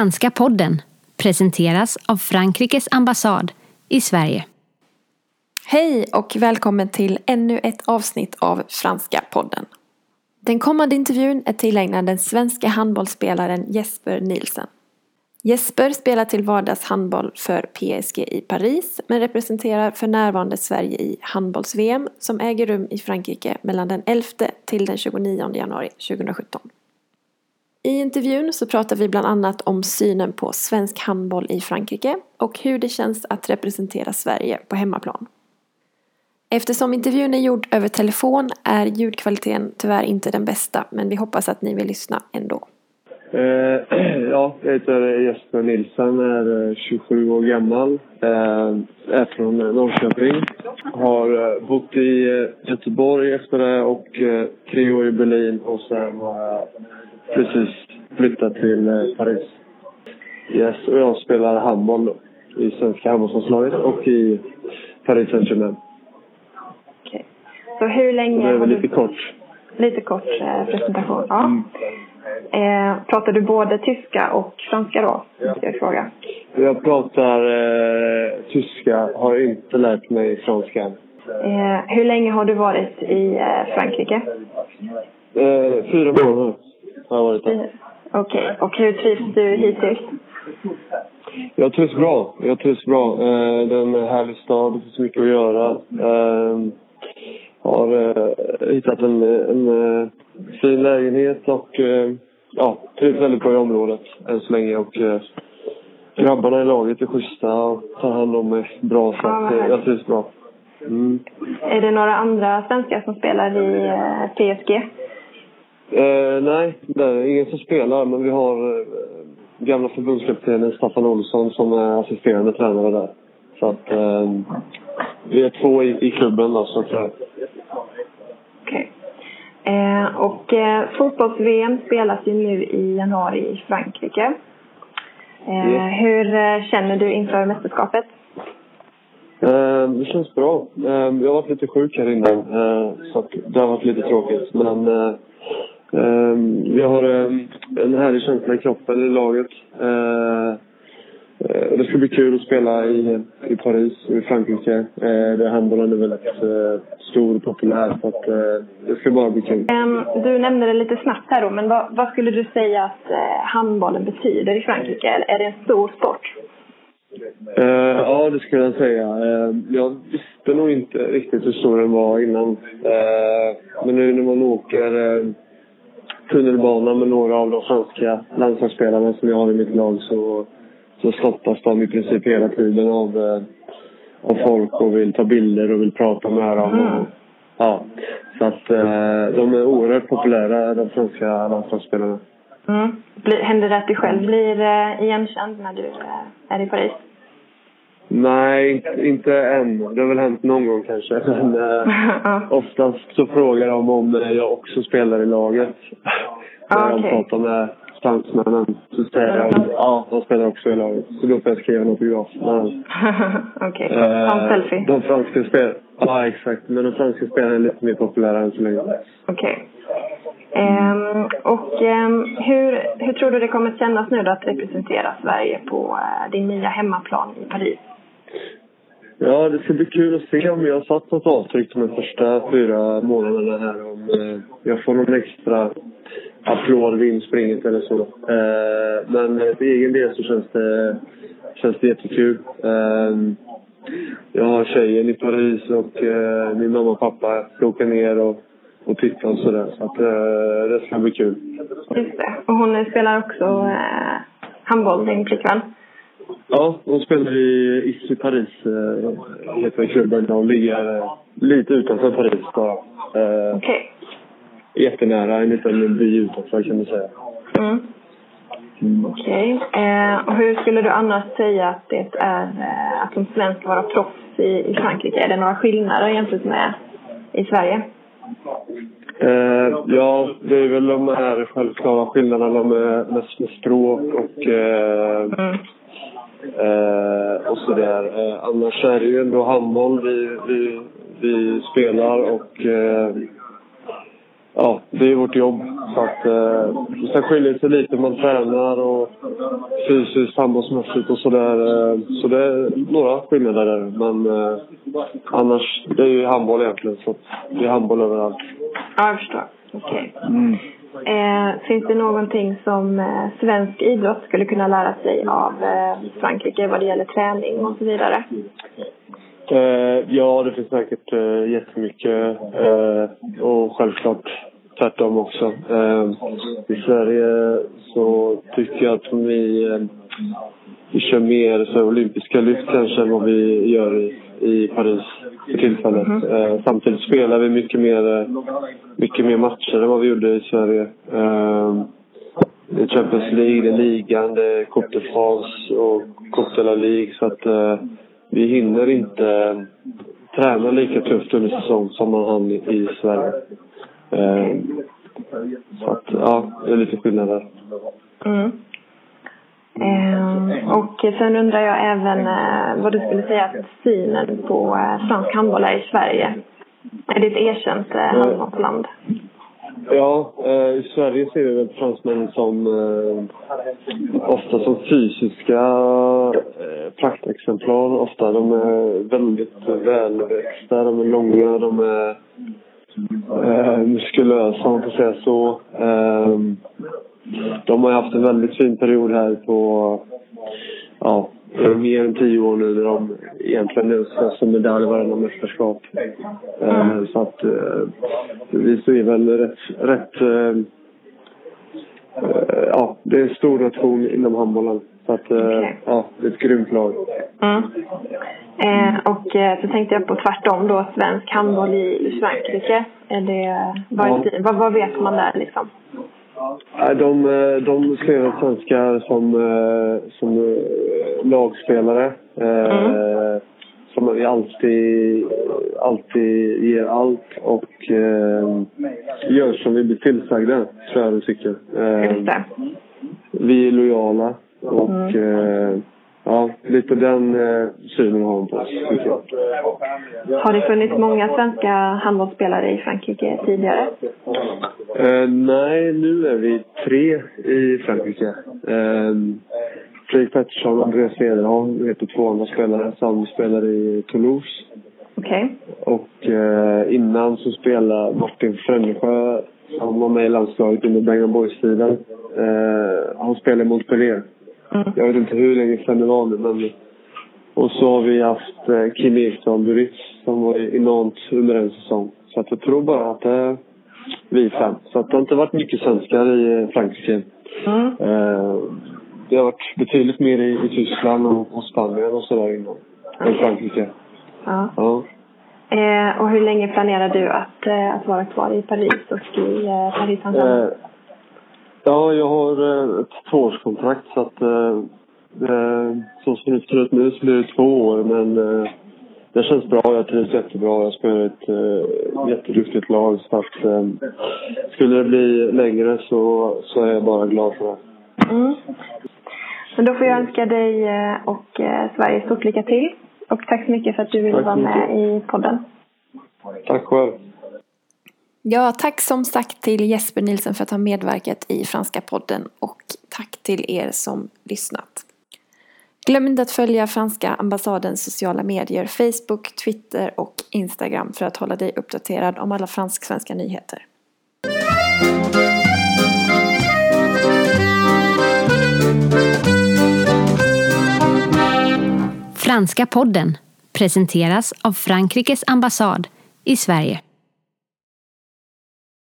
Franska podden presenteras av Frankrikes ambassad i Sverige. Hej och välkommen till ännu ett avsnitt av Franska podden. Den kommande intervjun är tillägnad den svenska handbollsspelaren Jesper Nielsen. Jesper spelar till vardags handboll för PSG i Paris men representerar för närvarande Sverige i handbolls-VM som äger rum i Frankrike mellan den 11 till den 29 januari 2017. I intervjun så pratar vi bland annat om synen på svensk handboll i Frankrike och hur det känns att representera Sverige på hemmaplan. Eftersom intervjun är gjord över telefon är ljudkvaliteten tyvärr inte den bästa men vi hoppas att ni vill lyssna ändå. Eh, ja, jag heter Jesper Nilsson, är eh, 27 år gammal, eh, är från eh, Norrköping. Har eh, bott i eh, Göteborg efter det och eh, tre år i Berlin och sen har jag precis flyttat till Paris. Yes, och jag spelar handboll då, i svenska handbollslandslaget och i Paris Saint-Germain. Okej. Så hur länge... Det är väl lite kort. Lite kort presentation. Ja. Mm. Eh, pratar du både tyska och franska då? Jag fråga. Jag pratar eh, tyska, har inte lärt mig franska eh, Hur länge har du varit i eh, Frankrike? Eh, fyra månader har jag varit. Okej, okay. och hur trivs du hittills? Jag trivs bra. Jag trivs bra. Eh, det är en härlig stad, det finns mycket att göra. Eh, har eh, hittat en, en eh, fin lägenhet och ja, trivs väldigt bra i området än så länge. Och, grabbarna i laget är schyssta och tar hand om mig bra. Så att, jag trivs bra. Mm. Är det några andra svenskar som spelar i PSG? Eh, nej, det är ingen som spelar. Men vi har eh, gamla förbundskaptenen Staffan Olsson som är assisterande tränare där. Så att eh, vi är två i, i klubben då, så att säga. Eh, och eh, fotbolls-VM spelas ju nu i januari i Frankrike. Yes. Hur eh, känner du inför mästerskapet? Det känns bra. Jag har varit lite sjuk här innan så det har varit lite tråkigt. Men vi har en härlig känsla i kroppen i laget. Eh, det ska bli kul att spela i, i Paris och i Frankrike. Eh, där handbollen är väldigt eh, stor och populär. Så att, det ska bara bli kul. Du nämnde det lite snabbt här då, men vad, vad skulle du säga att handbollen betyder i Frankrike? Är det en stor sport? Uh, ja, det skulle jag säga. Uh, jag visste nog inte riktigt hur stor den var innan. Uh, men nu när man åker tunnelbana med några av de franska landslagsspelarna som jag har i mitt lag så så stoppas de i princip hela tiden av, eh, av folk och vill ta bilder och vill prata med dem. Och, ja, så att eh, de är oerhört populära, de svenska landslagsspelarna. Mm. Händer det att du själv blir eh, igenkänd när du är i Paris? Nej, inte än. Det har väl hänt någon gång kanske. Men eh, oftast så frågar de om jag också spelar i laget. När okay. de pratar med fransmännen. Så säger de ja, de spelar också i laget. Så då får jag skriva en autograf. Okej, okay. ta en selfie. De franska spelarna, ja exakt. Men de franska spelarna är lite mer populära än så länge. Okej. Okay. Um, och um, hur, hur tror du det kommer att kännas nu då att representera Sverige på uh, din nya hemmaplan i Paris? Ja, det ska bli kul att se om jag har satt något avtryck de första fyra månaderna här. Om eh, jag får någon extra applåd vid inspringet eller så. Eh, men för egen del så känns det, känns det jättekul. Eh, jag har tjejen i Paris och min mamma och pappa ska åka ner och, och titta och sådär. Så att det ska bli kul. Just det. Och hon spelar också handboll, din flickvän? Ja, hon spelar i Issy Paris, eh, heter klubben. Hon ligger eh, lite utanför Paris bara. Eh, Okej. Okay jättenära en liten by utanför kan man säga. Mm. Mm. Okej. Okay. Eh, och hur skulle du annars säga att det är eh, att som svensk vara proffs i, i Frankrike? Är det några skillnader jämfört med i Sverige? Eh, ja, det är väl de här självklara skillnaderna med, med, med språk och, eh, mm. Eh, och sådär. Eh, annars är det ju ändå handboll vi, vi, vi spelar och eh, ja, det är vårt jobb. Så att, eh, sen skiljer det sig lite man tränar och fysiskt, handbollsmässigt och sådär. Eh, så det är några skillnader där. Men eh, annars, det är ju handboll egentligen. Så att det är handboll överallt. Ja, jag förstår. Okej. Mm. Eh, finns det någonting som eh, svensk idrott skulle kunna lära sig av eh, Frankrike vad det gäller träning och så vidare? Eh, ja, det finns säkert eh, jättemycket. Och självklart tvärtom också. I Sverige så tycker jag att vi, vi kör mer så olympiska lyft kanske än vad vi gör i, i Paris för tillfället. Mm samtidigt spelar vi mycket mer, mycket mer matcher än vad vi gjorde i Sverige. Eh, det är Champions League, det är ligan, det är Coupe de France och Coupe de la Ligue. Så att eh, vi hinner inte ehm, träna lika tufft under säsong som man hann i Sverige. Eh, så att, ja, det är lite skillnad där. Mm. Eh, och sen undrar jag även eh, vad du skulle säga att synen på eh, fransk handboll är i Sverige. Är det ett erkänt eh, handbollsland? Ja, eh, i Sverige ser vi väl fransmännen som eh, ofta som fysiska eh, praktexemplar. Ofta. De är väldigt välväxta, de är långa, de är eh, muskulösa om man får säga så. Eh, de har haft en väldigt fin period här på ja, mer än tio år nu när de egentligen önskas som medalj varenda mästerskap. Mm. Så att eh, vi ser väl rätt, rätt eh, ja, det är en stor nation inom handbollen. Så att, okay. ja, det är ett grymt lag. Mm. Eh, och så tänkte jag på tvärtom då, svensk handboll i Frankrike. Är det, vad, ja. vad, vad vet man där liksom? De, de ser svenskar som, som lagspelare. Mm. Som vi alltid, alltid ger allt och eh, gör som vi blir tillsagda, tror jag du tycker. Eh, vi är lojala och mm. eh, Ja, lite den eh, synen har hon på oss, Har det funnits många svenska handbollsspelare i Frankrike tidigare? Eh, nej, nu är vi tre i Frankrike. Eh, Fredrik Pettersson och Andreas Cederholm heter två andra spelare som spelar i Toulouse. Okej. Okay. Och eh, innan så spelade Martin Frännesjö, som var med i landslaget under Bengan Boys-tiden. Eh, han spelade i Montpellier. Mm. Jag vet inte hur länge sedan det var nu men... Och så har vi haft eh, Kim Ekdahl Buritz som var i Nantes under en säsong. Så att jag tror bara att det är vi fem. Så att det har inte varit mycket svenskar i Frankrike. Mm. Eh, det har varit betydligt mer i, i Tyskland och, och Spanien och sådär innan. Än Frankrike. Ja. ja. Eh, och hur länge planerar du att, eh, att vara kvar i Paris och i eh, Paris eh, Ja, jag har eh, ett tvåårskontrakt så att eh, eh, så som det ser ut nu så blir det två år men eh, det känns bra. Jag trivs jättebra. Jag spelar ett eh, jätteduktigt lag så att skulle det bli längre så, så är jag bara glad för det. Mm. Men då får jag önska dig eh, och eh, Sverige stort lycka till. Och tack så mycket för att du ville vara med i podden. Tack själv. Ja, tack som sagt till Jesper Nilsen för att ha medverkat i Franska podden och tack till er som lyssnat. Glöm inte att följa franska ambassadens sociala medier Facebook, Twitter och Instagram för att hålla dig uppdaterad om alla fransk-svenska nyheter. Franska podden presenteras av Frankrikes ambassad i Sverige.